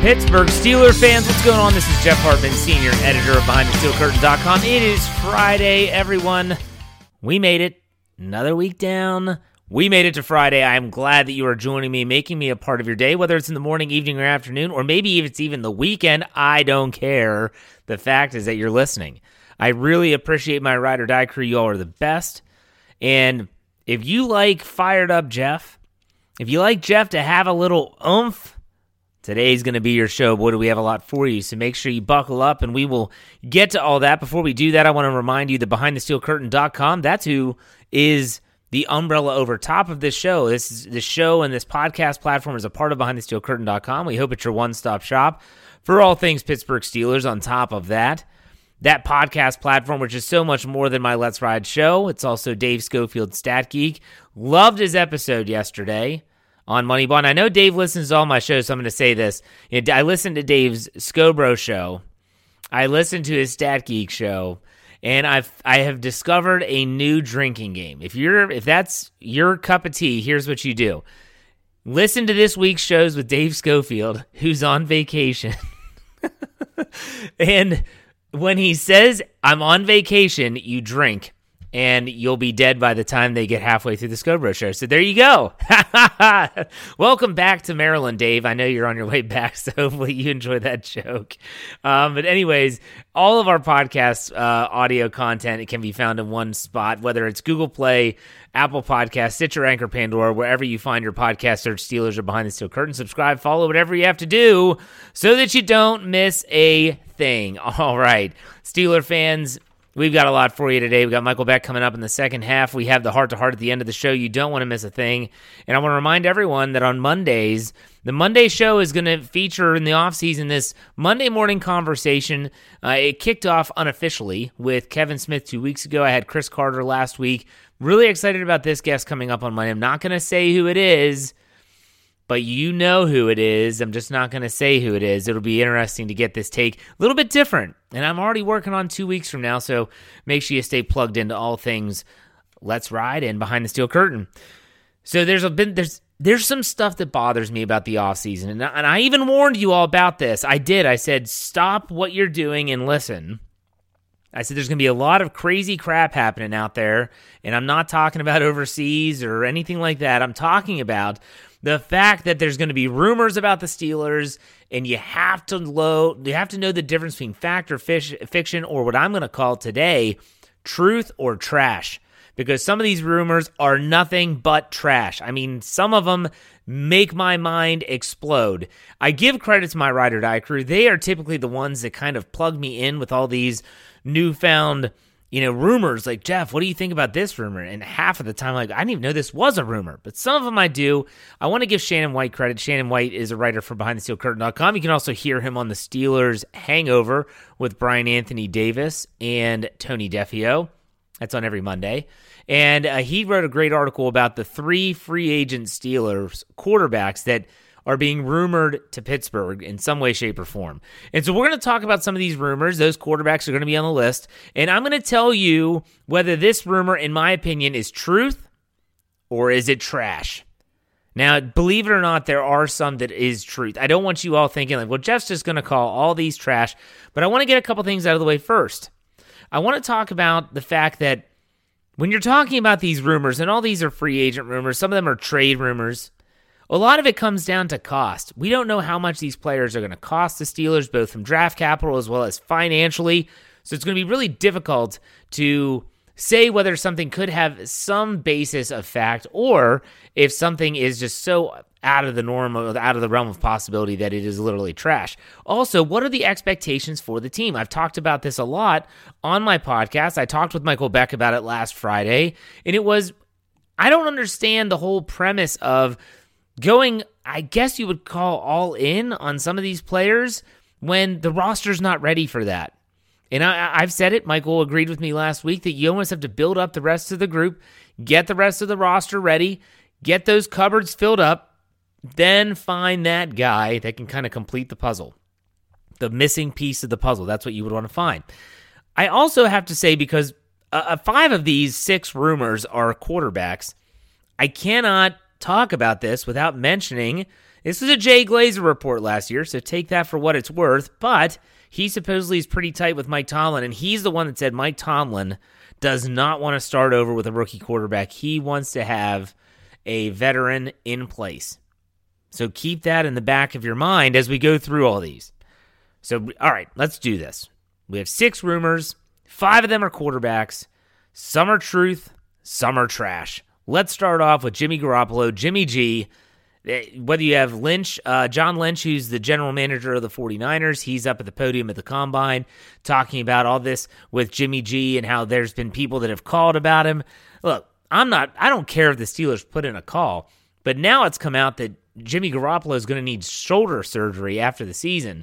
Pittsburgh Steeler fans, what's going on? This is Jeff Hartman, senior editor of BehindTheSteelCurtain.com. It is Friday, everyone. We made it. Another week down. We made it to Friday. I am glad that you are joining me, making me a part of your day, whether it's in the morning, evening, or afternoon, or maybe if it's even the weekend. I don't care. The fact is that you're listening. I really appreciate my ride or die crew. You all are the best. And if you like fired up Jeff, if you like Jeff to have a little oomph, Today's going to be your show. Boy, do we have a lot for you. So make sure you buckle up and we will get to all that. Before we do that, I want to remind you that BehindTheSteelCurtain.com, that's who is the umbrella over top of this show. This is the show and this podcast platform is a part of BehindTheSteelCurtain.com. We hope it's your one stop shop for all things Pittsburgh Steelers. On top of that, that podcast platform, which is so much more than my Let's Ride show. It's also Dave Schofield Stat Geek. Loved his episode yesterday on Moneyball. And I know Dave listens to all my shows, so I'm going to say this. I listened to Dave's Scobro show. I listened to his Stat Geek show, and I've I have discovered a new drinking game. If you're if that's your cup of tea, here's what you do. Listen to this week's shows with Dave Schofield, who's on vacation. and when he says, I'm on vacation, you drink and you'll be dead by the time they get halfway through the Scobro show. So there you go. Welcome back to Maryland, Dave. I know you're on your way back, so hopefully you enjoy that joke. Um, but anyways, all of our podcast uh, audio content it can be found in one spot, whether it's Google Play, Apple Podcast, Stitcher, Anchor, Pandora, wherever you find your podcast. Search Steelers or Behind the Steel Curtain. Subscribe, follow, whatever you have to do so that you don't miss a thing. All right, Steeler fans We've got a lot for you today. We've got Michael Beck coming up in the second half. We have the heart to heart at the end of the show. You don't want to miss a thing. And I want to remind everyone that on Mondays, the Monday show is going to feature in the offseason this Monday morning conversation. Uh, it kicked off unofficially with Kevin Smith two weeks ago. I had Chris Carter last week. Really excited about this guest coming up on Monday. I'm not going to say who it is but you know who it is. I'm just not going to say who it is. It'll be interesting to get this take a little bit different. And I'm already working on two weeks from now, so make sure you stay plugged into all things Let's Ride and Behind the Steel Curtain. So there's a been there's there's some stuff that bothers me about the offseason. And, and I even warned you all about this. I did. I said, stop what you're doing and listen. I said there's going to be a lot of crazy crap happening out there. And I'm not talking about overseas or anything like that. I'm talking about the fact that there's going to be rumors about the Steelers and you have to low you have to know the difference between fact or fish, fiction or what I'm going to call today truth or trash because some of these rumors are nothing but trash. I mean, some of them make my mind explode. I give credit to my ride or die crew. They are typically the ones that kind of plug me in with all these newfound you know, rumors like, Jeff, what do you think about this rumor? And half of the time, like, I didn't even know this was a rumor, but some of them I do. I want to give Shannon White credit. Shannon White is a writer for BehindTheSteelCurtain.com. You can also hear him on the Steelers Hangover with Brian Anthony Davis and Tony Defeo. That's on every Monday. And uh, he wrote a great article about the three free agent Steelers quarterbacks that – are being rumored to Pittsburgh in some way, shape, or form. And so we're going to talk about some of these rumors. Those quarterbacks are going to be on the list. And I'm going to tell you whether this rumor, in my opinion, is truth or is it trash. Now, believe it or not, there are some that is truth. I don't want you all thinking like, well, Jeff's just going to call all these trash, but I want to get a couple things out of the way first. I want to talk about the fact that when you're talking about these rumors, and all these are free agent rumors, some of them are trade rumors, a lot of it comes down to cost. We don't know how much these players are going to cost the Steelers, both from draft capital as well as financially. So it's going to be really difficult to say whether something could have some basis of fact or if something is just so out of the norm, out of the realm of possibility that it is literally trash. Also, what are the expectations for the team? I've talked about this a lot on my podcast. I talked with Michael Beck about it last Friday, and it was I don't understand the whole premise of going, I guess you would call all in on some of these players when the roster's not ready for that. And I, have said it. Michael agreed with me last week that you almost have to build up the rest of the group, get the rest of the roster ready, get those cupboards filled up, then find that guy that can kind of complete the puzzle, the missing piece of the puzzle. That's what you would want to find. I also have to say, because uh, five of these six rumors are quarterbacks, I cannot talk about this without mentioning this was a Jay Glazer report last year, so take that for what it's worth. But he supposedly is pretty tight with Mike Tomlin, and he's the one that said Mike Tomlin does not want to start over with a rookie quarterback. He wants to have a veteran in place. So keep that in the back of your mind as we go through all these. So, all right, let's do this. We have six rumors, five of them are quarterbacks. Some are truth, some are trash. Let's start off with Jimmy Garoppolo, Jimmy G. Eh, whether you have Lynch, uh, John Lynch, who's the general manager of the 49ers, he's up at the podium at the combine talking about all this with Jimmy G and how there's been people that have called about him. Look, I'm not, I don't care if the Steelers put in a call, but now it's come out that Jimmy Garoppolo is going to need shoulder surgery after the season.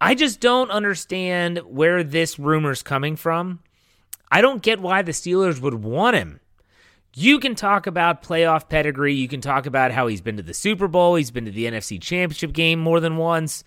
I just don't understand where this rumor's coming from. I don't get why the Steelers would want him. You can talk about playoff pedigree. You can talk about how he's been to the Super Bowl, he's been to the NFC Championship game more than once.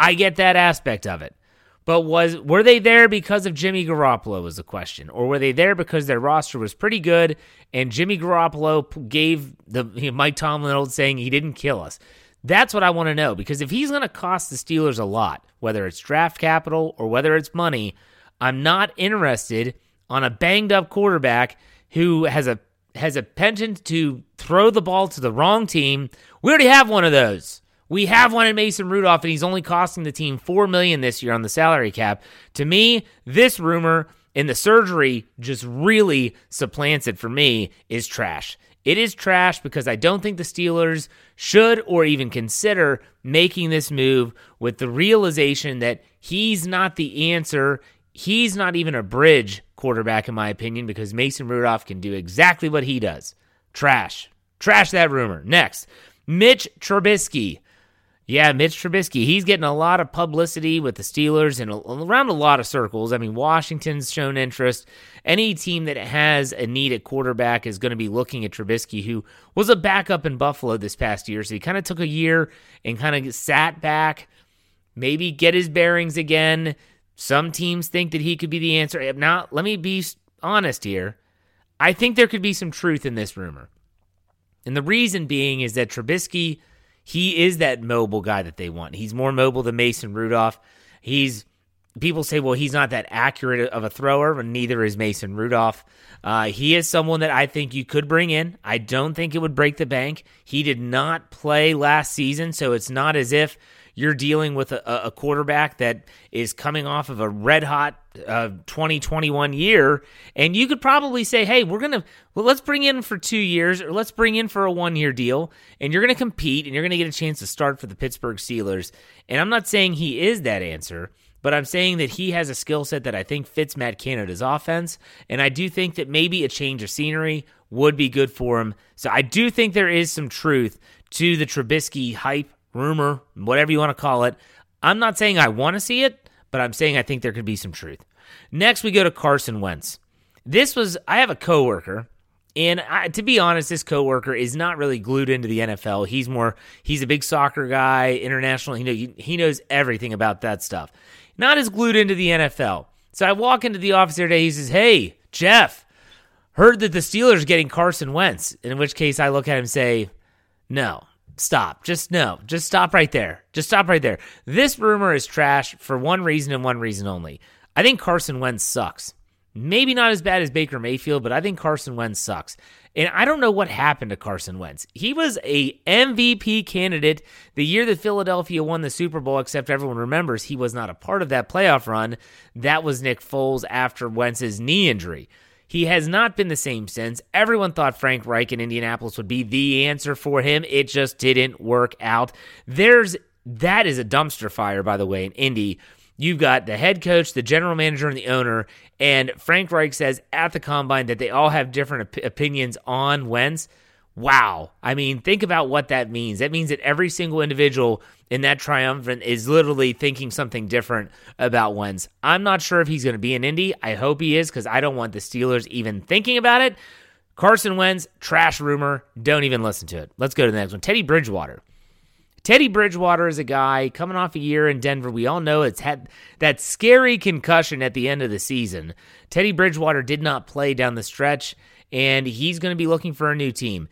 I get that aspect of it. But was were they there because of Jimmy Garoppolo was the question, or were they there because their roster was pretty good and Jimmy Garoppolo gave the you know, Mike Tomlin old saying he didn't kill us? That's what I want to know because if he's going to cost the Steelers a lot, whether it's draft capital or whether it's money, I'm not interested on a banged up quarterback who has a has a penchant to throw the ball to the wrong team. We already have one of those. We have one in Mason Rudolph, and he's only costing the team four million this year on the salary cap. To me, this rumor and the surgery just really supplants it for me is trash. It is trash because I don't think the Steelers should or even consider making this move with the realization that he's not the answer. He's not even a bridge quarterback, in my opinion, because Mason Rudolph can do exactly what he does. Trash. Trash that rumor. Next, Mitch Trubisky. Yeah, Mitch Trubisky. He's getting a lot of publicity with the Steelers and around a lot of circles. I mean, Washington's shown interest. Any team that has a need at quarterback is going to be looking at Trubisky, who was a backup in Buffalo this past year. So he kind of took a year and kind of sat back, maybe get his bearings again, some teams think that he could be the answer. Now, let me be honest here. I think there could be some truth in this rumor. And the reason being is that Trubisky, he is that mobile guy that they want. He's more mobile than Mason Rudolph. He's people say, well, he's not that accurate of a thrower, and neither is Mason Rudolph. Uh, he is someone that I think you could bring in. I don't think it would break the bank. He did not play last season, so it's not as if you're dealing with a, a quarterback that is coming off of a red hot uh, 2021 year, and you could probably say, "Hey, we're gonna well, let's bring in for two years, or let's bring in for a one year deal, and you're gonna compete, and you're gonna get a chance to start for the Pittsburgh Steelers." And I'm not saying he is that answer. But I'm saying that he has a skill set that I think fits Matt Canada's offense. And I do think that maybe a change of scenery would be good for him. So I do think there is some truth to the Trubisky hype rumor, whatever you want to call it. I'm not saying I want to see it, but I'm saying I think there could be some truth. Next, we go to Carson Wentz. This was, I have a coworker, and I, to be honest, this coworker is not really glued into the NFL. He's more, he's a big soccer guy, international. He, know, he knows everything about that stuff. Not as glued into the NFL. So I walk into the office today. He says, Hey, Jeff, heard that the Steelers getting Carson Wentz. In which case I look at him and say, No, stop. Just no. Just stop right there. Just stop right there. This rumor is trash for one reason and one reason only. I think Carson Wentz sucks. Maybe not as bad as Baker Mayfield, but I think Carson Wentz sucks. And I don't know what happened to Carson Wentz. He was a MVP candidate the year that Philadelphia won the Super Bowl, except everyone remembers he was not a part of that playoff run. That was Nick Foles after Wentz's knee injury. He has not been the same since. Everyone thought Frank Reich in Indianapolis would be the answer for him. It just didn't work out. There's that is a dumpster fire, by the way, in Indy. You've got the head coach, the general manager, and the owner. And Frank Reich says at the combine that they all have different op- opinions on Wentz. Wow. I mean, think about what that means. That means that every single individual in that triumvirate is literally thinking something different about Wentz. I'm not sure if he's going to be in Indy. I hope he is because I don't want the Steelers even thinking about it. Carson Wentz, trash rumor. Don't even listen to it. Let's go to the next one. Teddy Bridgewater. Teddy Bridgewater is a guy coming off a year in Denver. We all know it's had that scary concussion at the end of the season. Teddy Bridgewater did not play down the stretch, and he's going to be looking for a new team.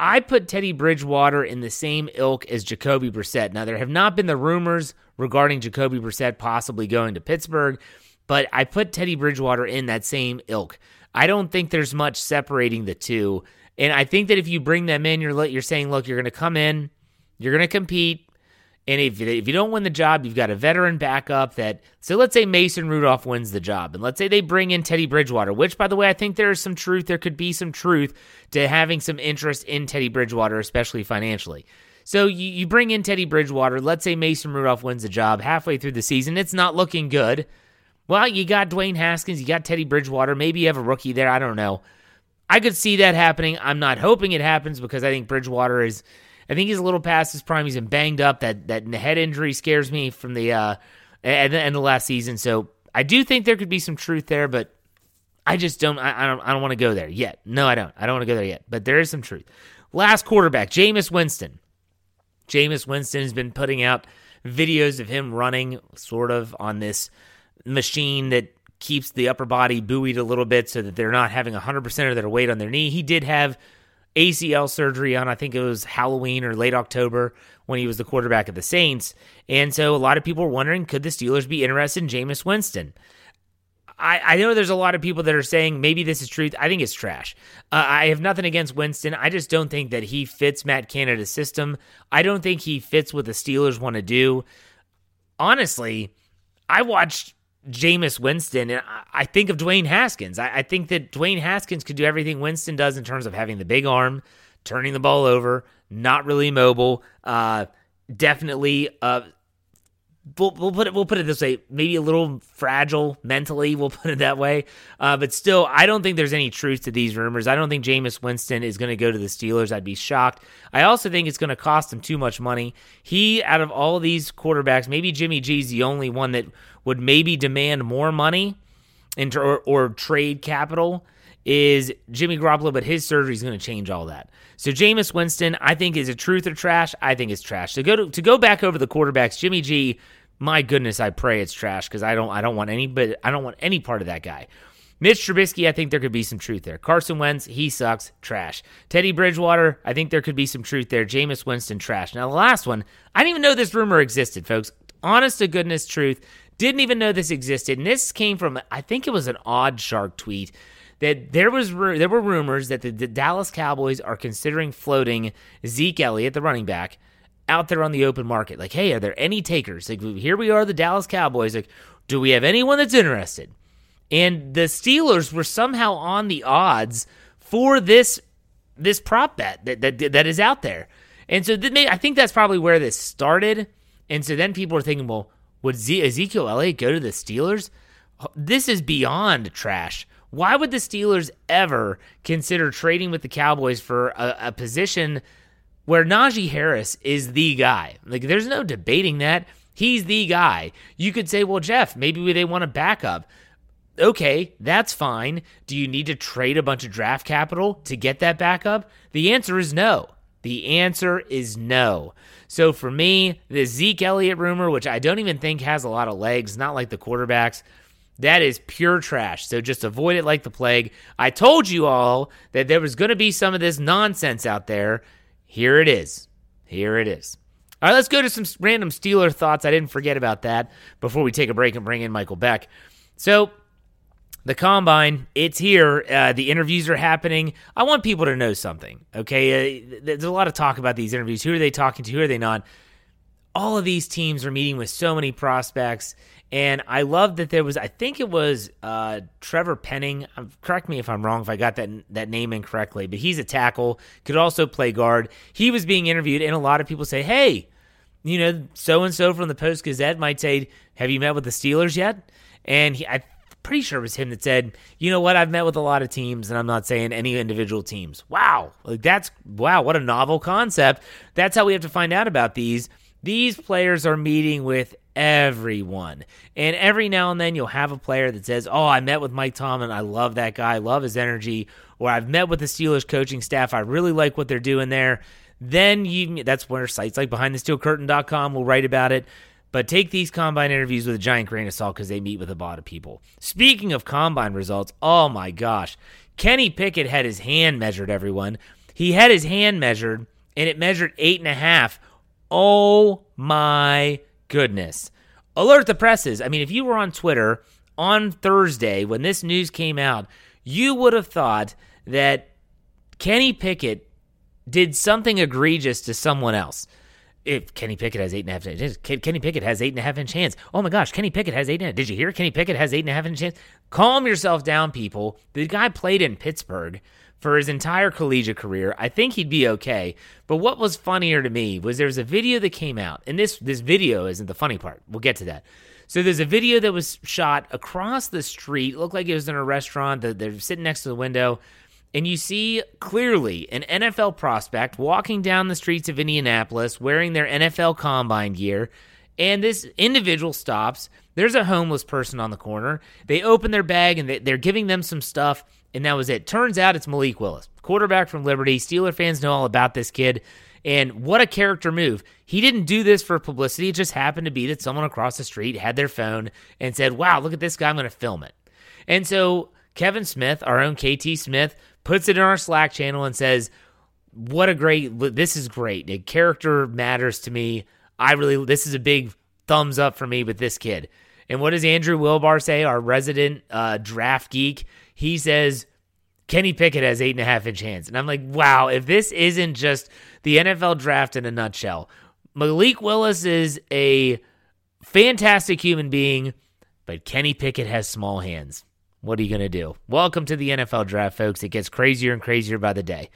I put Teddy Bridgewater in the same ilk as Jacoby Brissett. Now, there have not been the rumors regarding Jacoby Brissett possibly going to Pittsburgh, but I put Teddy Bridgewater in that same ilk. I don't think there's much separating the two. And I think that if you bring them in, you're you're saying, look, you're going to come in, you're going to compete, and if, if you don't win the job, you've got a veteran backup that. So let's say Mason Rudolph wins the job, and let's say they bring in Teddy Bridgewater, which, by the way, I think there is some truth. There could be some truth to having some interest in Teddy Bridgewater, especially financially. So you, you bring in Teddy Bridgewater. Let's say Mason Rudolph wins the job halfway through the season. It's not looking good. Well, you got Dwayne Haskins, you got Teddy Bridgewater. Maybe you have a rookie there. I don't know. I could see that happening. I'm not hoping it happens because I think Bridgewater is I think he's a little past his prime. He's been banged up. That that head injury scares me from the uh at the end of last season. So I do think there could be some truth there, but I just don't. I, I don't. I don't want to go there yet. No, I don't. I don't want to go there yet. But there is some truth. Last quarterback, Jameis Winston. Jameis Winston has been putting out videos of him running sort of on this machine that keeps the upper body buoyed a little bit so that they're not having 100% of their weight on their knee. He did have ACL surgery on, I think it was Halloween or late October when he was the quarterback of the Saints. And so a lot of people were wondering could the Steelers be interested in Jameis Winston? I, I know there's a lot of people that are saying maybe this is truth. I think it's trash. Uh, I have nothing against Winston. I just don't think that he fits Matt Canada's system. I don't think he fits what the Steelers want to do. Honestly, I watched Jameis Winston, and I think of Dwayne Haskins. I, think that Dwayne Haskins could do everything Winston does in terms of having the big arm, turning the ball over, not really mobile. Uh, definitely, uh, we'll, we'll put it we'll put it this way, maybe a little fragile mentally. We'll put it that way. Uh, but still, I don't think there's any truth to these rumors. I don't think Jameis Winston is going to go to the Steelers. I'd be shocked. I also think it's going to cost him too much money. He, out of all these quarterbacks, maybe Jimmy G's the only one that would maybe demand more money or, or trade capital is Jimmy Garoppolo, but his surgery is going to change all that. So Jameis Winston, I think, is a truth or trash. I think it's trash. To go to, to go back over the quarterbacks, Jimmy G, my goodness, I pray it's trash because I don't I don't want any but I don't want any part of that guy. Mitch Trubisky, I think there could be some truth there. Carson Wentz, he sucks, trash. Teddy Bridgewater, I think there could be some truth there. Jameis Winston, trash. Now the last one, I didn't even know this rumor existed, folks. Honest to goodness truth, Didn't even know this existed. And this came from, I think it was an Odd Shark tweet that there was there were rumors that the, the Dallas Cowboys are considering floating Zeke Elliott, the running back, out there on the open market. Like, hey, are there any takers? Like, here we are, the Dallas Cowboys. Like, do we have anyone that's interested? And the Steelers were somehow on the odds for this this prop bet that that, that is out there. And so I think that's probably where this started. And so then people are thinking, well, would Ezekiel Elliott go to the Steelers? This is beyond trash. Why would the Steelers ever consider trading with the Cowboys for a, a position where Najee Harris is the guy? Like, there's no debating that. He's the guy. You could say, well, Jeff, maybe they want a backup. Okay, that's fine. Do you need to trade a bunch of draft capital to get that backup? The answer is no. The answer is no. So for me, the Zeke Elliott rumor, which I don't even think has a lot of legs, not like the quarterbacks, that is pure trash. So just avoid it like the plague. I told you all that there was going to be some of this nonsense out there. Here it is. Here it is. All right, let's go to some random Steeler thoughts. I didn't forget about that before we take a break and bring in Michael Beck. So, the combine, it's here. Uh, the interviews are happening. I want people to know something, okay? Uh, there's a lot of talk about these interviews. Who are they talking to? Who are they not? All of these teams are meeting with so many prospects, and I love that there was, I think it was uh, Trevor Penning. Um, correct me if I'm wrong if I got that that name incorrectly, but he's a tackle, could also play guard. He was being interviewed, and a lot of people say, "Hey, you know, so and so from the Post Gazette might say, "Have you met with the Steelers yet?" And he, I'm pretty sure it was him that said, "You know what? I've met with a lot of teams, and I'm not saying any individual teams." Wow, like that's wow, what a novel concept. That's how we have to find out about these. These players are meeting with everyone. And every now and then you'll have a player that says, Oh, I met with Mike Tomlin. I love that guy. I love his energy. Or I've met with the Steelers coaching staff. I really like what they're doing there. Then you that's where sites like behindthesteelcurtain.com will write about it. But take these combine interviews with a giant grain of salt because they meet with a lot of people. Speaking of combine results, oh my gosh. Kenny Pickett had his hand measured, everyone. He had his hand measured, and it measured eight and a half. Oh my goodness. Alert the presses. I mean, if you were on Twitter on Thursday when this news came out, you would have thought that Kenny Pickett did something egregious to someone else. If Kenny Pickett has eight and a half inches, Kenny Pickett has eight and a half inch hands. Oh my gosh, Kenny Pickett has eight and a half. Did you hear? Kenny Pickett has eight and a half inch hands. Calm yourself down, people. The guy played in Pittsburgh for his entire collegiate career. I think he'd be okay. But what was funnier to me was there was a video that came out, and this this video isn't the funny part. We'll get to that. So there's a video that was shot across the street. Looked like it was in a restaurant. They're sitting next to the window, and you see clearly an NFL prospect walking down the streets of Indianapolis wearing their NFL combine gear. And this individual stops. There's a homeless person on the corner. They open their bag and they're giving them some stuff and that was it. Turns out it's Malik Willis, quarterback from Liberty. Steeler fans know all about this kid. And what a character move. He didn't do this for publicity. It just happened to be that someone across the street had their phone and said, Wow, look at this guy. I'm going to film it. And so Kevin Smith, our own KT Smith, puts it in our Slack channel and says, What a great, this is great. The character matters to me. I really, this is a big thumbs up for me with this kid. And what does Andrew Wilbar say, our resident uh, draft geek? he says Kenny Pickett has eight and a half inch hands. And I'm like, wow, if this isn't just the NFL draft in a nutshell, Malik Willis is a fantastic human being, but Kenny Pickett has small hands. What are you going to do? Welcome to the NFL draft, folks. It gets crazier and crazier by the day.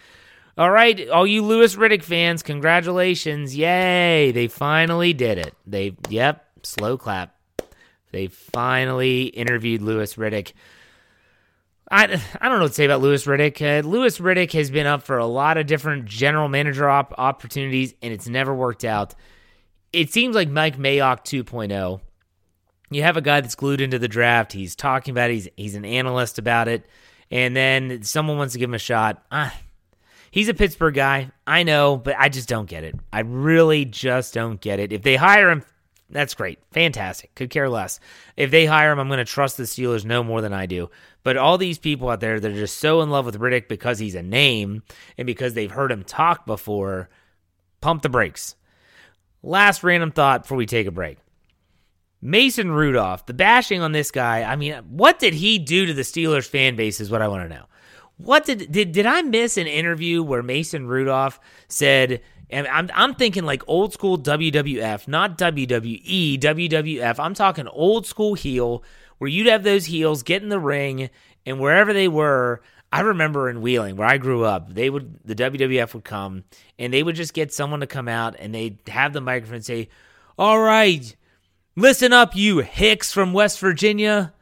All right, all you Louis Riddick fans, congratulations. Yay, they finally did it. They, yep, slow clap. They finally interviewed Louis Riddick. I, I don't know what to say about Louis Riddick. Uh, Louis Riddick has been up for a lot of different general manager op- opportunities, and it's never worked out. It seems like Mike Mayock 2.0. You have a guy that's glued into the draft. He's talking about it. He's, he's an analyst about it. And then someone wants to give him a shot. Ah, he's a Pittsburgh guy. I know, but I just don't get it. I really just don't get it. If they hire him, that's great. Fantastic. Could care less. If they hire him, I'm going to trust the Steelers no more than I do. But all these people out there that are just so in love with Riddick because he's a name and because they've heard him talk before, pump the brakes. Last random thought before we take a break. Mason Rudolph, the bashing on this guy. I mean, what did he do to the Steelers fan base is what I want to know. What did did did I miss an interview where Mason Rudolph said and I'm I'm thinking like old school WWF, not WWE, WWF. I'm talking old school heel where you'd have those heels get in the ring and wherever they were, I remember in Wheeling where I grew up, they would the WWF would come and they would just get someone to come out and they'd have the microphone and say, "All right, listen up, you hicks from West Virginia.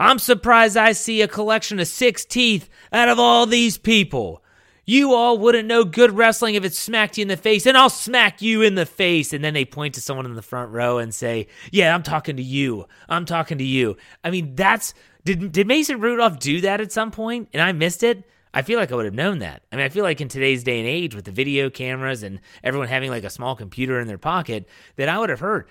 I'm surprised I see a collection of six teeth out of all these people." You all wouldn't know good wrestling if it smacked you in the face, and I'll smack you in the face. And then they point to someone in the front row and say, Yeah, I'm talking to you. I'm talking to you. I mean, that's did did Mason Rudolph do that at some point and I missed it? I feel like I would have known that. I mean, I feel like in today's day and age with the video cameras and everyone having like a small computer in their pocket, that I would have heard.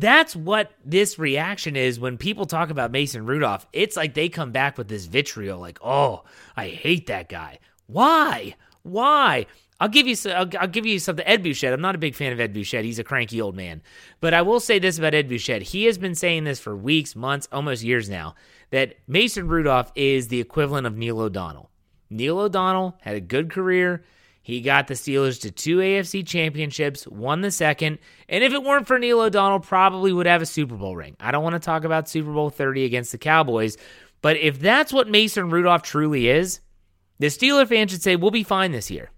That's what this reaction is when people talk about Mason Rudolph. It's like they come back with this vitriol, like, "Oh, I hate that guy." Why? Why? I'll give you I'll, I'll, give you something. Ed Bouchette. I'm not a big fan of Ed Bouchette. He's a cranky old man. But I will say this about Ed Bouchette. He has been saying this for weeks, months, almost years now. That Mason Rudolph is the equivalent of Neil O'Donnell. Neil O'Donnell had a good career. He got the Steelers to two AFC championships, won the second, and if it weren't for Neil O'Donnell, probably would have a Super Bowl ring. I don't want to talk about Super Bowl 30 against the Cowboys, but if that's what Mason Rudolph truly is, the Steeler fans should say, we'll be fine this year.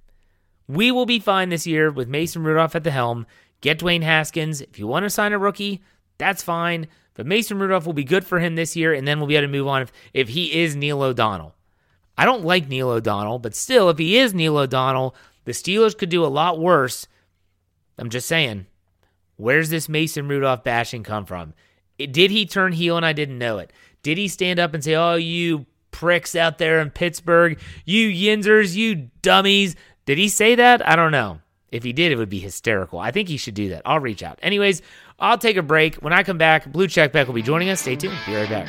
We will be fine this year with Mason Rudolph at the helm. Get Dwayne Haskins. If you want to sign a rookie, that's fine. But Mason Rudolph will be good for him this year, and then we'll be able to move on if, if he is Neil O'Donnell. I don't like Neil O'Donnell, but still, if he is Neil O'Donnell, the Steelers could do a lot worse. I'm just saying, where's this Mason Rudolph bashing come from? Did he turn heel and I didn't know it? Did he stand up and say, Oh, you pricks out there in Pittsburgh. You yinzers, you dummies. Did he say that? I don't know. If he did, it would be hysterical. I think he should do that. I'll reach out. Anyways, I'll take a break. When I come back, Blue Check Beck will be joining us. Stay tuned. Be right back.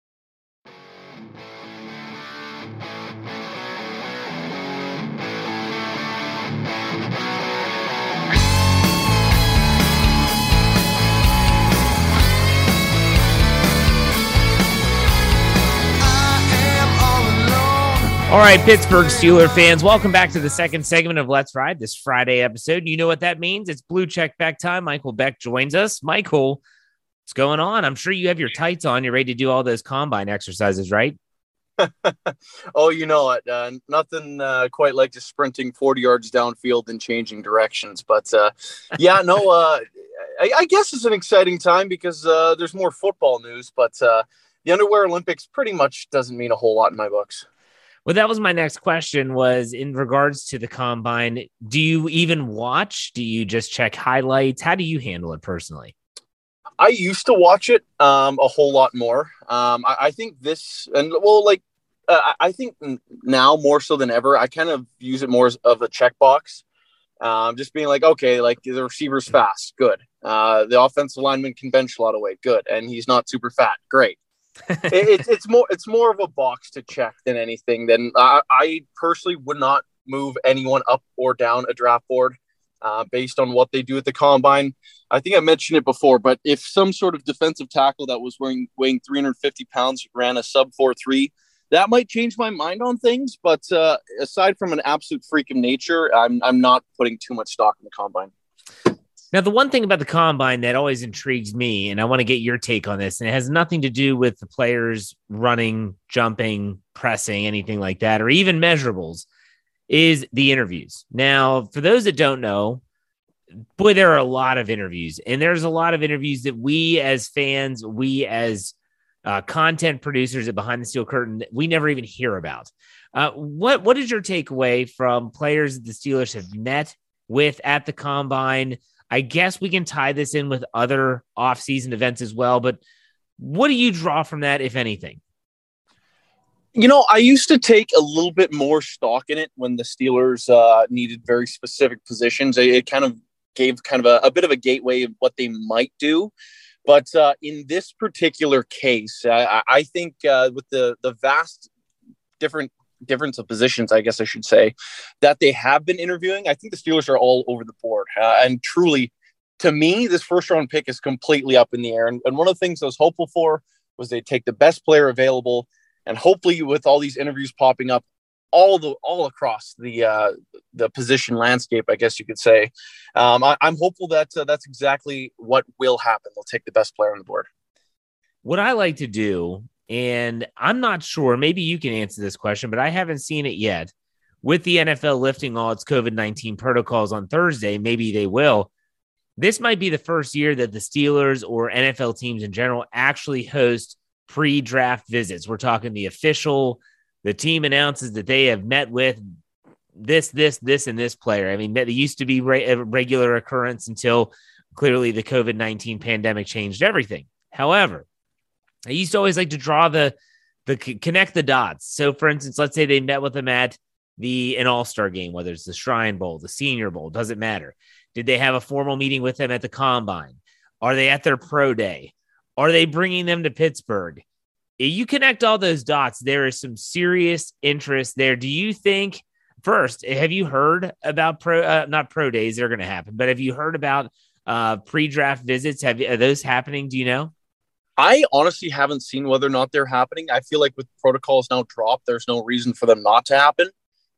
All right, Pittsburgh Steeler fans, welcome back to the second segment of Let's Ride, this Friday episode. You know what that means? It's Blue Check Back time. Michael Beck joins us. Michael, what's going on? I'm sure you have your tights on. You're ready to do all those combine exercises, right? oh, you know it. Uh, nothing uh, quite like just sprinting 40 yards downfield and changing directions. But uh, yeah, no, uh, I, I, guess it's an exciting time because uh, there's more football news. But uh, the underwear Olympics pretty much doesn't mean a whole lot in my books. Well, that was my next question was in regards to the combine. Do you even watch? Do you just check highlights? How do you handle it personally? I used to watch it um, a whole lot more. Um, I, I, think this, and well, like, uh, I think now more so than ever, I kind of use it more as of a checkbox. Um, just being like, okay, like the receiver's fast, good. Uh, the offensive lineman can bench a lot of weight, good. And he's not super fat, great it, it's more it's more of a box to check than anything. Then I, I, personally would not move anyone up or down a draft board uh, based on what they do at the combine. I think I mentioned it before, but if some sort of defensive tackle that was weighing weighing 350 pounds ran a sub four three, that might change my mind on things. But uh, aside from an absolute freak of nature, I'm I'm not putting too much stock in the combine. Now, the one thing about the combine that always intrigues me, and I want to get your take on this, and it has nothing to do with the players running, jumping, pressing, anything like that, or even measurables, is the interviews. Now, for those that don't know, boy, there are a lot of interviews, and there's a lot of interviews that we as fans, we as uh, content producers at Behind the Steel Curtain we never even hear about. Uh, what what is your takeaway from players that the Steelers have met with at the combine? I guess we can tie this in with other offseason events as well, but what do you draw from that, if anything? You know, I used to take a little bit more stock in it when the Steelers uh, needed very specific positions. It, it, kind of gave kind of a, a, bit of a gateway of what they might do. But uh, in this particular case, I, I think uh, with the the vast different difference of positions, I guess I should say, that they have been interviewing, I think the Steelers are all over the board. Uh, and truly, to me, this first round pick is completely up in the air. And, and one of the things I was hopeful for was they take the best player available and hopefully with all these interviews popping up all the all across the uh, the position landscape, I guess you could say. Um, I, am hopeful that uh, that's exactly what will happen. They'll take the best player on the board. What I like to do, and I'm not sure, maybe you can answer this question, but I haven't seen it yet. With the NFL lifting all its COVID 19 protocols on Thursday, maybe they will. This might be the first year that the Steelers or NFL teams in general actually host pre draft visits. We're talking the official, the team announces that they have met with this, this, this, and this player. I mean, it used to be a regular occurrence until clearly the COVID 19 pandemic changed everything. However, I used to always like to draw the, the connect the dots. So, for instance, let's say they met with them at the an All Star game, whether it's the Shrine Bowl, the Senior Bowl, doesn't matter. Did they have a formal meeting with them at the Combine? Are they at their pro day? Are they bringing them to Pittsburgh? You connect all those dots. There is some serious interest there. Do you think? First, have you heard about pro? Uh, not pro days; they're going to happen. But have you heard about uh, pre-draft visits? Have are those happening? Do you know? I honestly haven't seen whether or not they're happening. I feel like with protocols now dropped, there's no reason for them not to happen.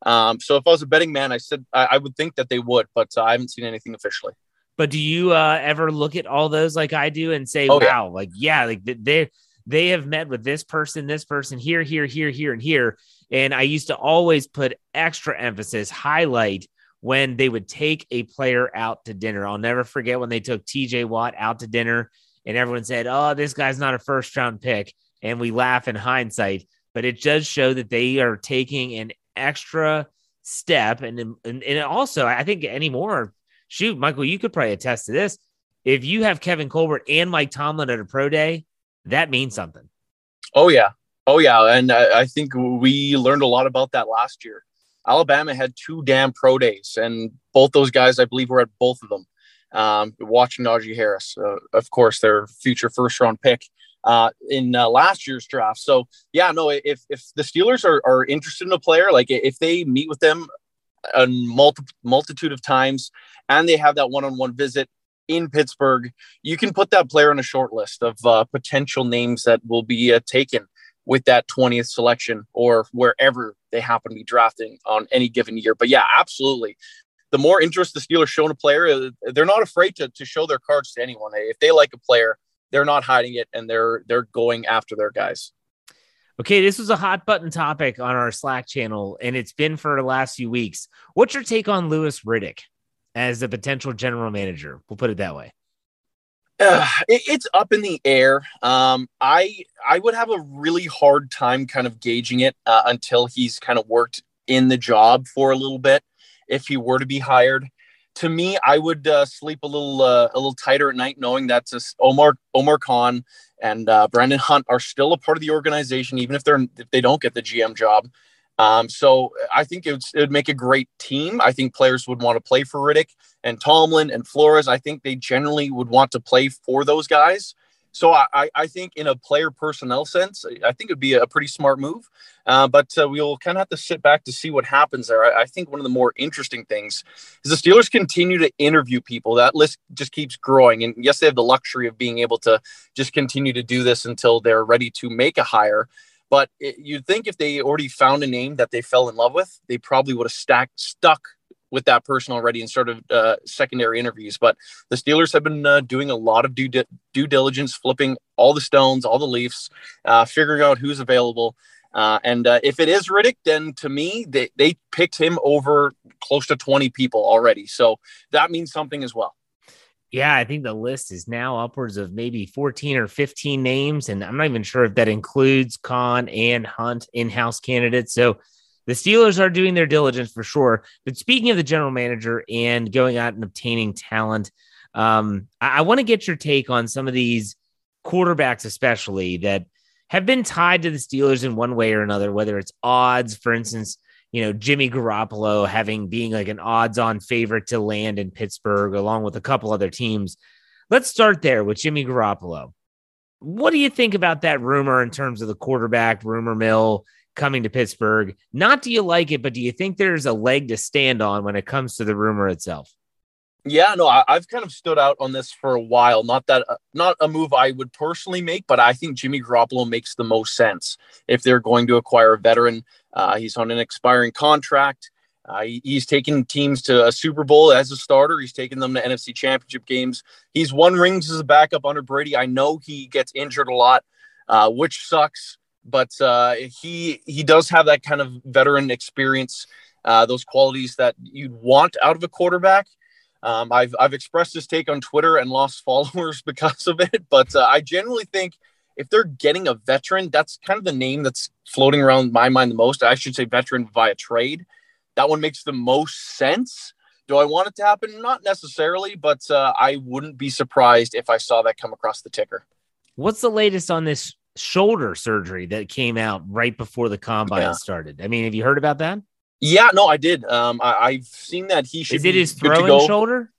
Um, so if I was a betting man, I said I, I would think that they would, but uh, I haven't seen anything officially. But do you uh, ever look at all those like I do and say, oh, "Wow, yeah. like yeah, like they they have met with this person, this person here, here, here, here, and here." And I used to always put extra emphasis, highlight when they would take a player out to dinner. I'll never forget when they took TJ Watt out to dinner, and everyone said, "Oh, this guy's not a first round pick," and we laugh in hindsight. But it does show that they are taking an extra step, and and, and also I think anymore shoot, Michael, you could probably attest to this. If you have Kevin Colbert and Mike Tomlin at a pro day, that means something. Oh yeah, oh yeah, and I, I think we learned a lot about that last year. Alabama had two damn pro days, and both those guys, I believe, were at both of them. Um, watching Najee Harris, uh, of course, their future first round pick uh, in uh, last year's draft. So yeah, no, if if the Steelers are, are interested in a player, like if they meet with them a multi- multitude of times and they have that one-on-one visit in Pittsburgh, you can put that player on a short list of uh, potential names that will be uh, taken with that 20th selection or wherever they happen to be drafting on any given year. But yeah, absolutely. The more interest the Steelers show in a player, uh, they're not afraid to, to show their cards to anyone. If they like a player, they're not hiding it and they're they're going after their guys. Okay, this was a hot button topic on our Slack channel, and it's been for the last few weeks. What's your take on Louis Riddick as a potential general manager? We'll put it that way. Uh, it, it's up in the air. Um, I I would have a really hard time kind of gauging it uh, until he's kind of worked in the job for a little bit. If he were to be hired, to me, I would uh, sleep a little uh, a little tighter at night, knowing that Omar Omar Khan and uh, Brandon Hunt are still a part of the organization, even if they're if they don't get the GM job. Um, so I think it would, it would make a great team. I think players would want to play for Riddick and Tomlin and Flores. I think they generally would want to play for those guys. So I, I think in a player personnel sense, I think it'd be a pretty smart move. Uh, but uh, we'll kind of have to sit back to see what happens there. I, I, think one of the more interesting things is the Steelers continue to interview people. That list just keeps growing. And yes, they have the luxury of being able to just continue to do this until they're ready to make a hire. But it, you'd think if they already found a name that they fell in love with, they probably would have stacked, stuck with that person already and started uh, secondary interviews. But the Steelers have been uh, doing a lot of due, di- due diligence, flipping all the stones, all the leaves, uh, figuring out who's available. Uh, and uh, if it is Riddick, then to me, they, they picked him over close to 20 people already. So that means something as well. Yeah, I think the list is now upwards of maybe 14 or 15 names. And I'm not even sure if that includes Khan and Hunt in house candidates. So the Steelers are doing their diligence for sure. But speaking of the general manager and going out and obtaining talent, um, I, I want to get your take on some of these quarterbacks, especially that have been tied to the Steelers in one way or another, whether it's odds, for instance, you know, Jimmy Garoppolo having being like an odds on favorite to land in Pittsburgh, along with a couple other teams. Let's start there with Jimmy Garoppolo. What do you think about that rumor in terms of the quarterback rumor mill coming to Pittsburgh? Not do you like it, but do you think there's a leg to stand on when it comes to the rumor itself? Yeah, no, I, have kind of stood out on this for a while. Not that, uh, not a move I would personally make, but I think Jimmy Garoppolo makes the most sense if they're going to acquire a veteran. Uh, he's on an expiring contract. Uh, he, he's taken teams to a Super Bowl as a starter. He's taken them to NFC Championship games. He's won rings as a backup under Brady. I know he gets injured a lot, uh, which sucks, but uh, he he does have that kind of veteran experience, uh, those qualities that you'd want out of a quarterback. Um, I've I've expressed this take on Twitter and lost followers because of it, but uh, I generally think if they're getting a veteran, that's kind of the name that's floating around my mind the most. I should say veteran via trade. That one makes the most sense. Do I want it to happen? Not necessarily, but uh, I wouldn't be surprised if I saw that come across the ticker. What's the latest on this shoulder surgery that came out right before the combine yeah. started? I mean, have you heard about that? Yeah, no, I did. Um, I, have seen that he should. Is it his throwing shoulder?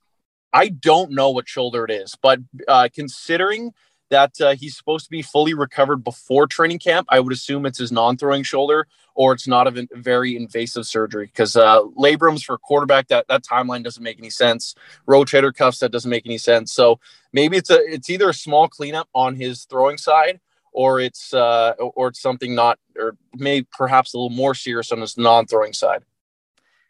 I don't know what shoulder it is, but uh, considering that uh, he's supposed to be fully recovered before training camp, I would assume it's his non-throwing shoulder or it's not a very invasive surgery because uh, labrums for quarterback that that timeline doesn't make any sense. Rotator cuffs that doesn't make any sense. So maybe it's a it's either a small cleanup on his throwing side or it's uh, or it's something not, or maybe perhaps a little more serious on his non-throwing side.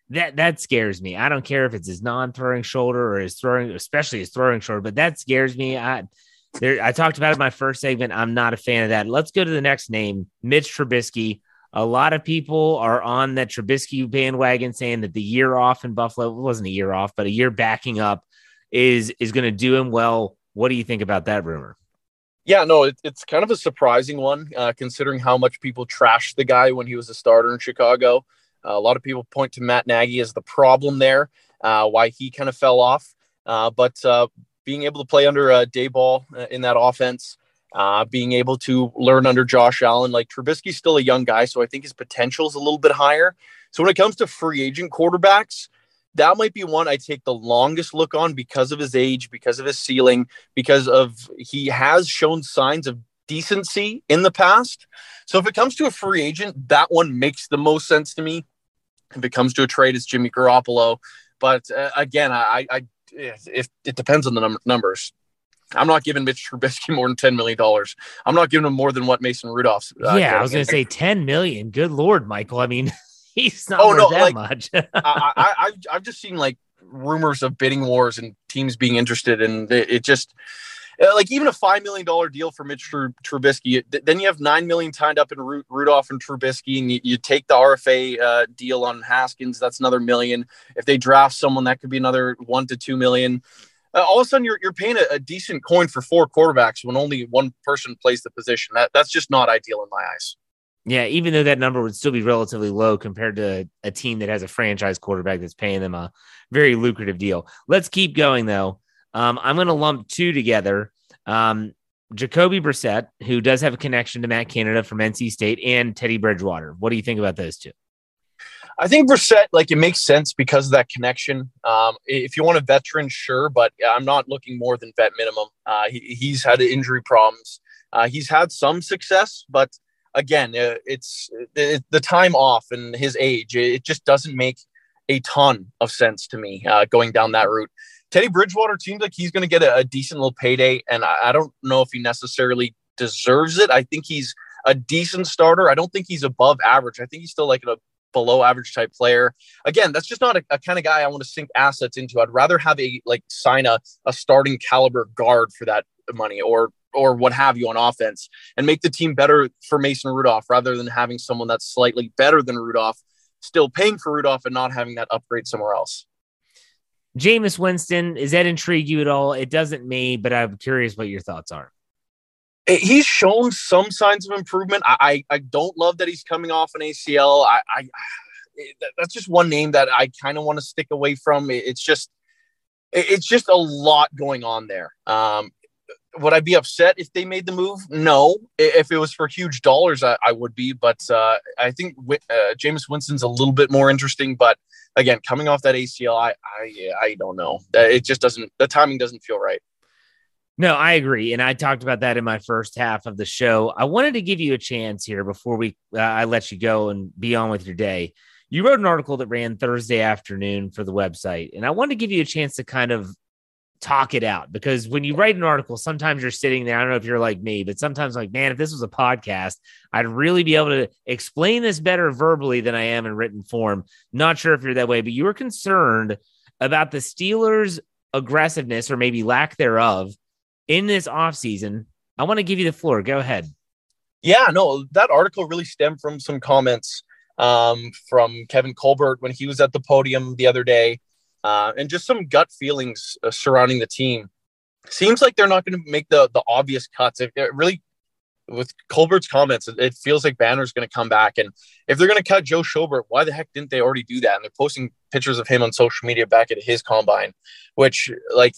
That that scares me. I don't care if it's his non-throwing shoulder or his throwing, especially his throwing shoulder, but that scares me. I there, I talked about it in my first segment. I'm not a fan of that. Let's go to the next name, Mitch Trubisky. A lot of people are on that Trubisky bandwagon, saying that the year off in Buffalo wasn't a year off, but a year backing up is is going to do him well. What do you think about that rumor? Yeah, no, it, it's kind of a surprising one uh, considering how much people trashed the guy when he was a starter in Chicago. Uh, a lot of people point to Matt Nagy as the problem there, uh, why he kind of fell off. Uh, but uh, being able to play under uh, Daboll uh, in that offense, being able to learn under Josh Allen, like Trubisky's still a young guy, so I think his potential is a little bit higher. So when it comes to free agent quarterbacks, that might be one I take the longest look on because of his age, because of his ceiling, because of he has shown signs of decency in the past. So if it comes to a free agent, that one makes the most sense to me. If it comes to a trade, it's Jimmy Garoppolo. But uh, again, I, I if it depends on the num- numbers. I'm not giving Mitch Trubisky more than ten million dollars. I'm not giving him more than what Mason Rudolph's. Uh, yeah, I was going to say ten million. Good lord, Michael. I mean, he's not oh, no, that like, much. I, I, I've I've just seen like rumors of bidding wars and teams being interested, and it, it just uh, like even a five million dollar deal for Mitch Trubisky. Then you have nine million tied up in Rudolph and Trubisky, and you, you take the RFA uh, deal on Haskins. That's another million. If they draft someone, that could be another one to two million. Uh, all of a sudden, you're, you're paying a, a, decent coin for four quarterbacks when only one person plays the position. That that's just not ideal in my eyes. Yeah, even though that number would still be relatively low compared to a team that has a franchise quarterback that's paying them a very lucrative deal. Let's keep going though. Um, I'm going to lump two together. Um, Jacoby Brissett, who does have a connection to Matt Canada from NC State, and Teddy Bridgewater. What do you think about those two? I think Brissett, like it makes sense because of that connection. Um, if you want a veteran, sure, but I'm not looking more than vet minimum. Uh, he, he's had injury problems. Uh, he's had some success, but again, uh, it's it, the time off and his age. It just doesn't make a ton of sense to me uh, going down that route. Teddy Bridgewater seems like he's going to get a, a, decent little payday, and I, I don't know if he necessarily deserves it. I think he's a decent starter. I don't think he's above average. I think he's still like a below average type player. Again, that's just not a, a, kind of guy I want to sink assets into. I'd rather have a like sign a, a starting caliber guard for that money or or what have you on offense and make the team better for Mason Rudolph rather than having someone that's slightly better than Rudolph, still paying for Rudolph and not having that upgrade somewhere else. Jameis Winston, is that intrigue you at all? It doesn't me, but I'm curious what your thoughts are. He's shown some signs of improvement. I, I, I don't love that he's coming off an ACL. I, I that's just one name that I kind of want to stick away from. It's just it's just a lot going on there. Um, would I be upset if they made the move? No. If it was for huge dollars, I, I would be. But uh, I think uh, Jameis Winston's a little bit more interesting. But again, coming off that ACL, I I, I don't know. It just doesn't. The timing doesn't feel right. No, I agree, and I talked about that in my first half of the show. I wanted to give you a chance here before we uh, I let you go and be on with your day. You wrote an article that ran Thursday afternoon for the website, and I wanted to give you a chance to kind of talk it out because when you write an article, sometimes you're sitting there. I don't know if you're like me, but sometimes like, man, if this was a podcast, I'd really be able to explain this better verbally than I am in written form. Not sure if you're that way, but you were concerned about the Steelers' aggressiveness or maybe lack thereof in this offseason. I want to give you the floor. Go ahead. Yeah, no, that article really stemmed from some comments um, from Kevin Colbert when he was at the podium the other day uh, and just some gut feelings uh, surrounding the team. Seems like they're not going to make the the obvious cuts. If it really, with Colbert's comments, it, it feels like Banner's going to come back. And if they're going to cut Joe Schobert, why the heck didn't they already do that? And they're posting pictures of him on social media back at his combine, which, like,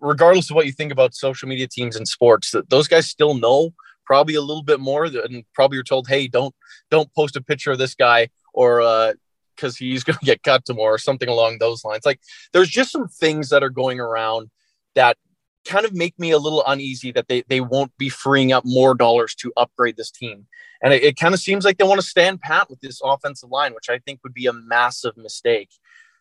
regardless of what you think about social media teams and sports, those guys still know probably a little bit more and probably you're told, hey, don't don't post a picture of this guy or uh, because he's going to get cut tomorrow or something along those lines. Like there's just some things that are going around that kind of make me a little uneasy that they, they won't be freeing up more dollars to upgrade this team. And it, it kind of seems like they want to stand pat with this offensive line, which I think would be a massive mistake.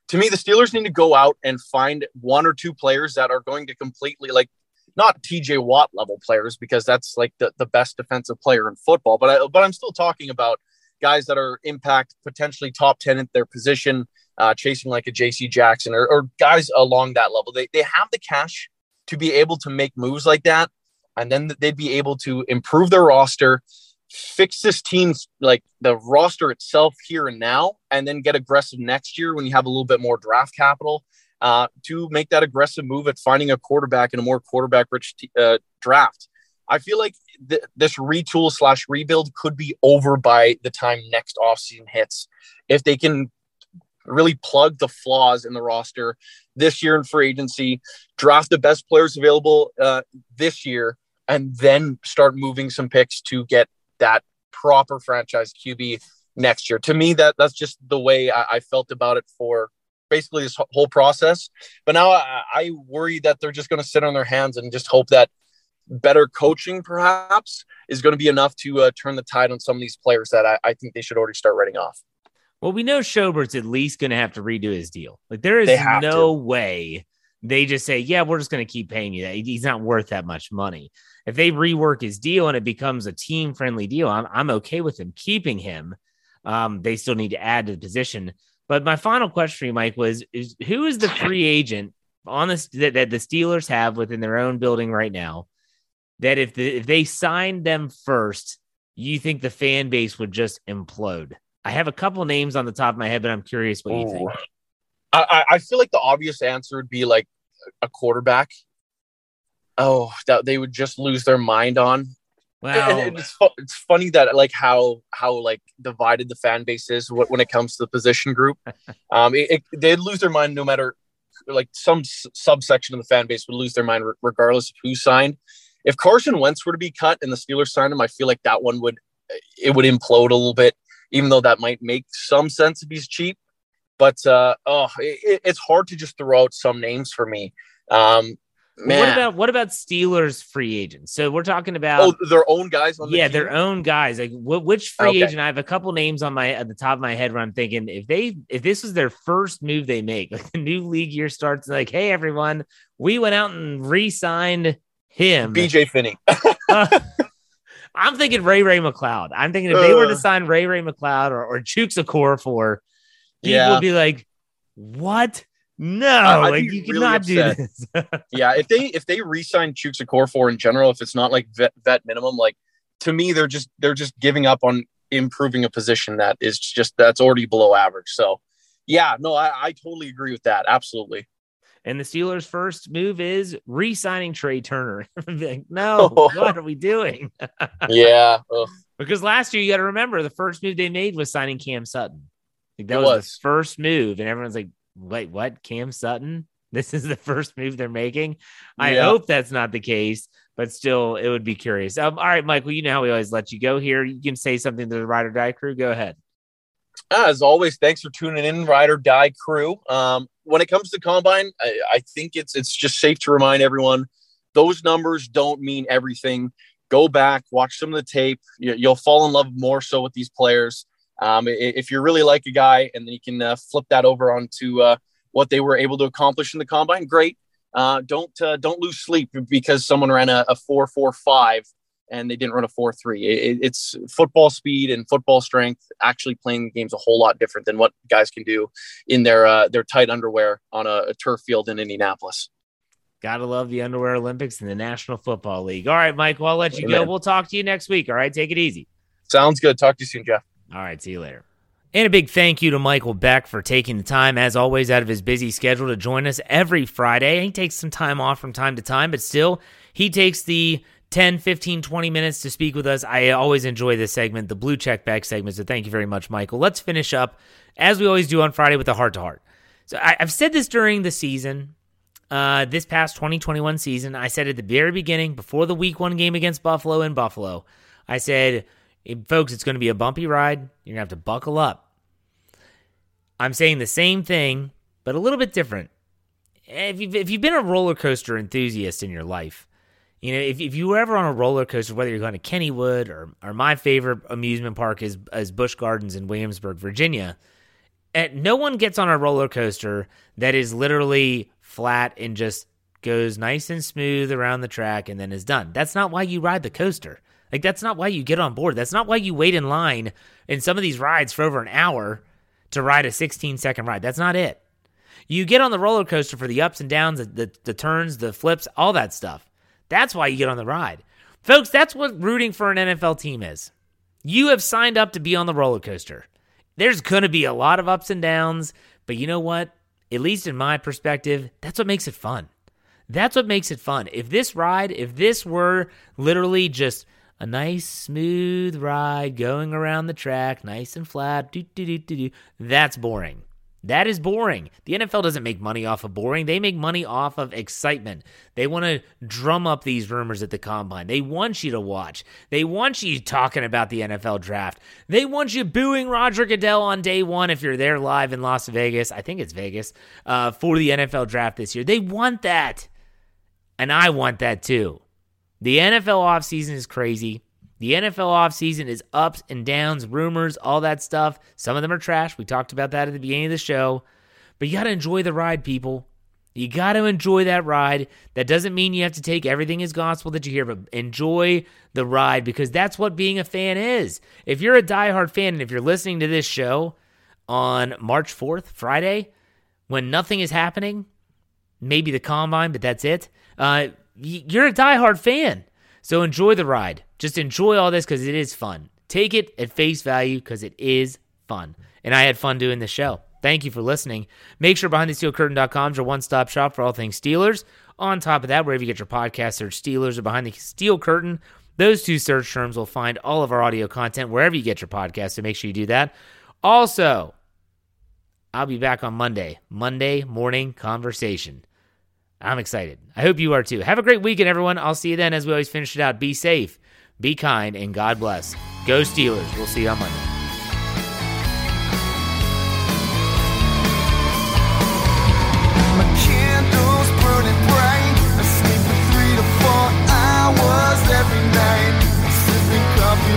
To me, the Steelers need to go out and find one or two players that are going to completely like not TJ Watt level players because that's like the, the best defensive player in football. But I, but I'm still talking about guys that are impact potentially top 10 at their position, uh, chasing like a JC Jackson or, or guys along that level. They, they have the cash to be able to make moves like that. And then they'd be able to improve their roster, fix this team's like the roster itself here and now, and then get aggressive next year when you have a little bit more draft capital uh, to make that aggressive move at finding a quarterback in a more quarterback rich t- uh, draft. I feel like th- this retool slash rebuild could be over by the time next offseason hits. If they can really plug the flaws in the roster this year in free agency, draft the best players available uh, this year, and then start moving some picks to get that proper franchise QB next year. To me, that that's just the way I, I felt about it for basically this whole process. But now I, I worry that they're just going to sit on their hands and just hope that better coaching perhaps is going to be enough to uh, turn the tide on some of these players that I, I, think they should already start writing off. Well, we know Schobert's at least going to have to redo his deal. Like there is no to. way they just say, yeah, we're just going to keep paying you that. He's not worth that much money. If they rework his deal and it becomes a team friendly deal, I'm, I'm okay with them keeping him. Um, they still need to add to the position. But my final question for you, Mike, was is who is the free agent on this that, that the Steelers have within their own building right now that if the, if they signed them first, you think the fan base would just implode? I have a couple names on the top of my head, but I'm curious what Ooh. you think. I, I feel like the obvious answer would be like a quarterback. Oh, that they would just lose their mind on. Wow. And it's, it's funny that like how how like divided the fan base is when it comes to the position group. um, it, it, they'd lose their mind no matter like some s- subsection of the fan base would lose their mind regardless of who signed. If Carson Wentz were to be cut and the Steelers signed him, I feel like that one would it would implode a little bit, even though that might make some sense if he's cheap. But uh, oh, it, it's hard to just throw out some names for me. Um, Man. What about what about Steelers free agents? So we're talking about oh their own guys. The yeah, team? their own guys. Like wh- which free okay. agent? I have a couple names on my at the top of my head where I'm thinking if they if this was their first move they make, like the new league year starts, like hey everyone, we went out and re-signed him, BJ Finney. uh, I'm thinking Ray Ray McCloud. I'm thinking if they were to uh. sign Ray Ray McCloud or or Chuks for, people yeah. would be like, what? No, like you really cannot upset. do this. yeah, if they if they re-sign Chuks Okorafor in general, if it's not like vet, vet minimum, like to me, they're just they're just giving up on improving a position that is just that's already below average. So yeah, no, I, I totally agree with that. Absolutely. And the Steelers' first move is re-signing Trai Turner. like, no, what are we doing? yeah. Ugh. Because last year you got to remember the first move they made was signing Cam Sutton. Like, that was, was. the first move, and everyone's like, "Wait, what? Cam Sutton? This is the first move they're making." I Yeah. hope that's not the case, but still, it would be curious. Um, all right, Michael, you know how we always let you go here. You can say something to the ride or die crew. Go ahead. As always, thanks for tuning in, Ride or Die crew. Um, when it comes to combine, I, I think it's it's just safe to remind everyone those numbers don't mean everything. Go back, watch some of the tape. You, you'll fall in love more so with these players. Um, if you really like a guy, and then you can uh, flip that over onto uh, what they were able to accomplish in the combine, great. Uh, don't uh, don't lose sleep because someone ran a, a four four five and they didn't run a 4-3 it, it's football speed and football strength actually playing the game's a whole lot different than what guys can do in their uh, their tight underwear on a, a turf field in indianapolis Gotta love the Underwear Olympics and the National Football League. All right, Michael, I'll let you go. We'll talk to you next week. All right, take it easy. sounds good talk to you soon jeff All right, see you later. And a big thank you to Michael Beck for taking the time, as always, out of his busy schedule to join us every Friday. He takes some time off from time to time, but still, he takes the 10, 15, 20 minutes to speak with us. I always enjoy this segment, the Blue Check Back segment. So thank you very much, Michael. Let's finish up, as we always do on Friday, with a heart to heart. So I, I've said this during the season, uh, this past 2021 season. I said at the very beginning, before the week one game against Buffalo in Buffalo, I said, "Eh, folks, it's going to be a bumpy ride. You're going to have to buckle up. I'm saying the same thing, but a little bit different. If you've, if you've been a roller coaster enthusiast in your life, you know, if, if you were ever on a roller coaster, whether you're going to Kennywood or, or my favorite amusement park is, is Busch Gardens in Williamsburg, Virginia, and no one gets on a roller coaster that is literally flat and just goes nice and smooth around the track and then is done. That's not why you ride the coaster. Like that's not why you get on board. That's not why you wait in line in some of these rides for over an hour to ride a 16 second ride. That's not it. You get on the roller coaster for the ups and downs, the, the, the turns, the flips, all that stuff. That's why you get on the ride. Folks, that's what rooting for an NFL team is. You have signed up to be on the roller coaster. There's going to be a lot of ups and downs, but you know what? At least in my perspective, that's what makes it fun. That's what makes it fun. If this ride, if this were literally just a nice smooth ride going around the track, nice and flat, that's boring. That is boring. The NFL doesn't make money off of boring. They make money off of excitement. They want to drum up these rumors at the combine. They want you to watch. They want you talking about the NFL draft. They want you booing Roger Goodell on day one if you're there live in Las Vegas. I think it's Vegas uh, for the NFL draft this year. They want that. And I want that too. The NFL offseason is crazy. The NFL offseason is ups and downs, rumors, all that stuff. Some of them are trash. We talked about that at the beginning of the show. But you got to enjoy the ride, people. You got to enjoy that ride. That doesn't mean you have to take everything as gospel that you hear, but enjoy the ride because that's what being a fan is. If you're a diehard fan and if you're listening to this show on March 4th, Friday, when nothing is happening, maybe the combine, but that's it, uh, you're a diehard fan. So enjoy the ride. Just enjoy all this because it is fun. Take it at face value because it is fun. And I had fun doing this show. Thank you for listening. Make sure BehindTheSteelCurtain.com is your one stop shop for all things Steelers. On top of that, wherever you get your podcast, search Steelers or Behind the Steel Curtain. Those two search terms will find all of our audio content wherever you get your podcast, so make sure you do that. Also, I'll be back on Monday, Monday morning conversation. I'm excited. I hope you are too. Have a great weekend, everyone. I'll see you then as we always finish it out. Be safe, be kind, and God bless. Go Steelers. We'll see you on Monday.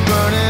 Burning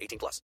18 plus.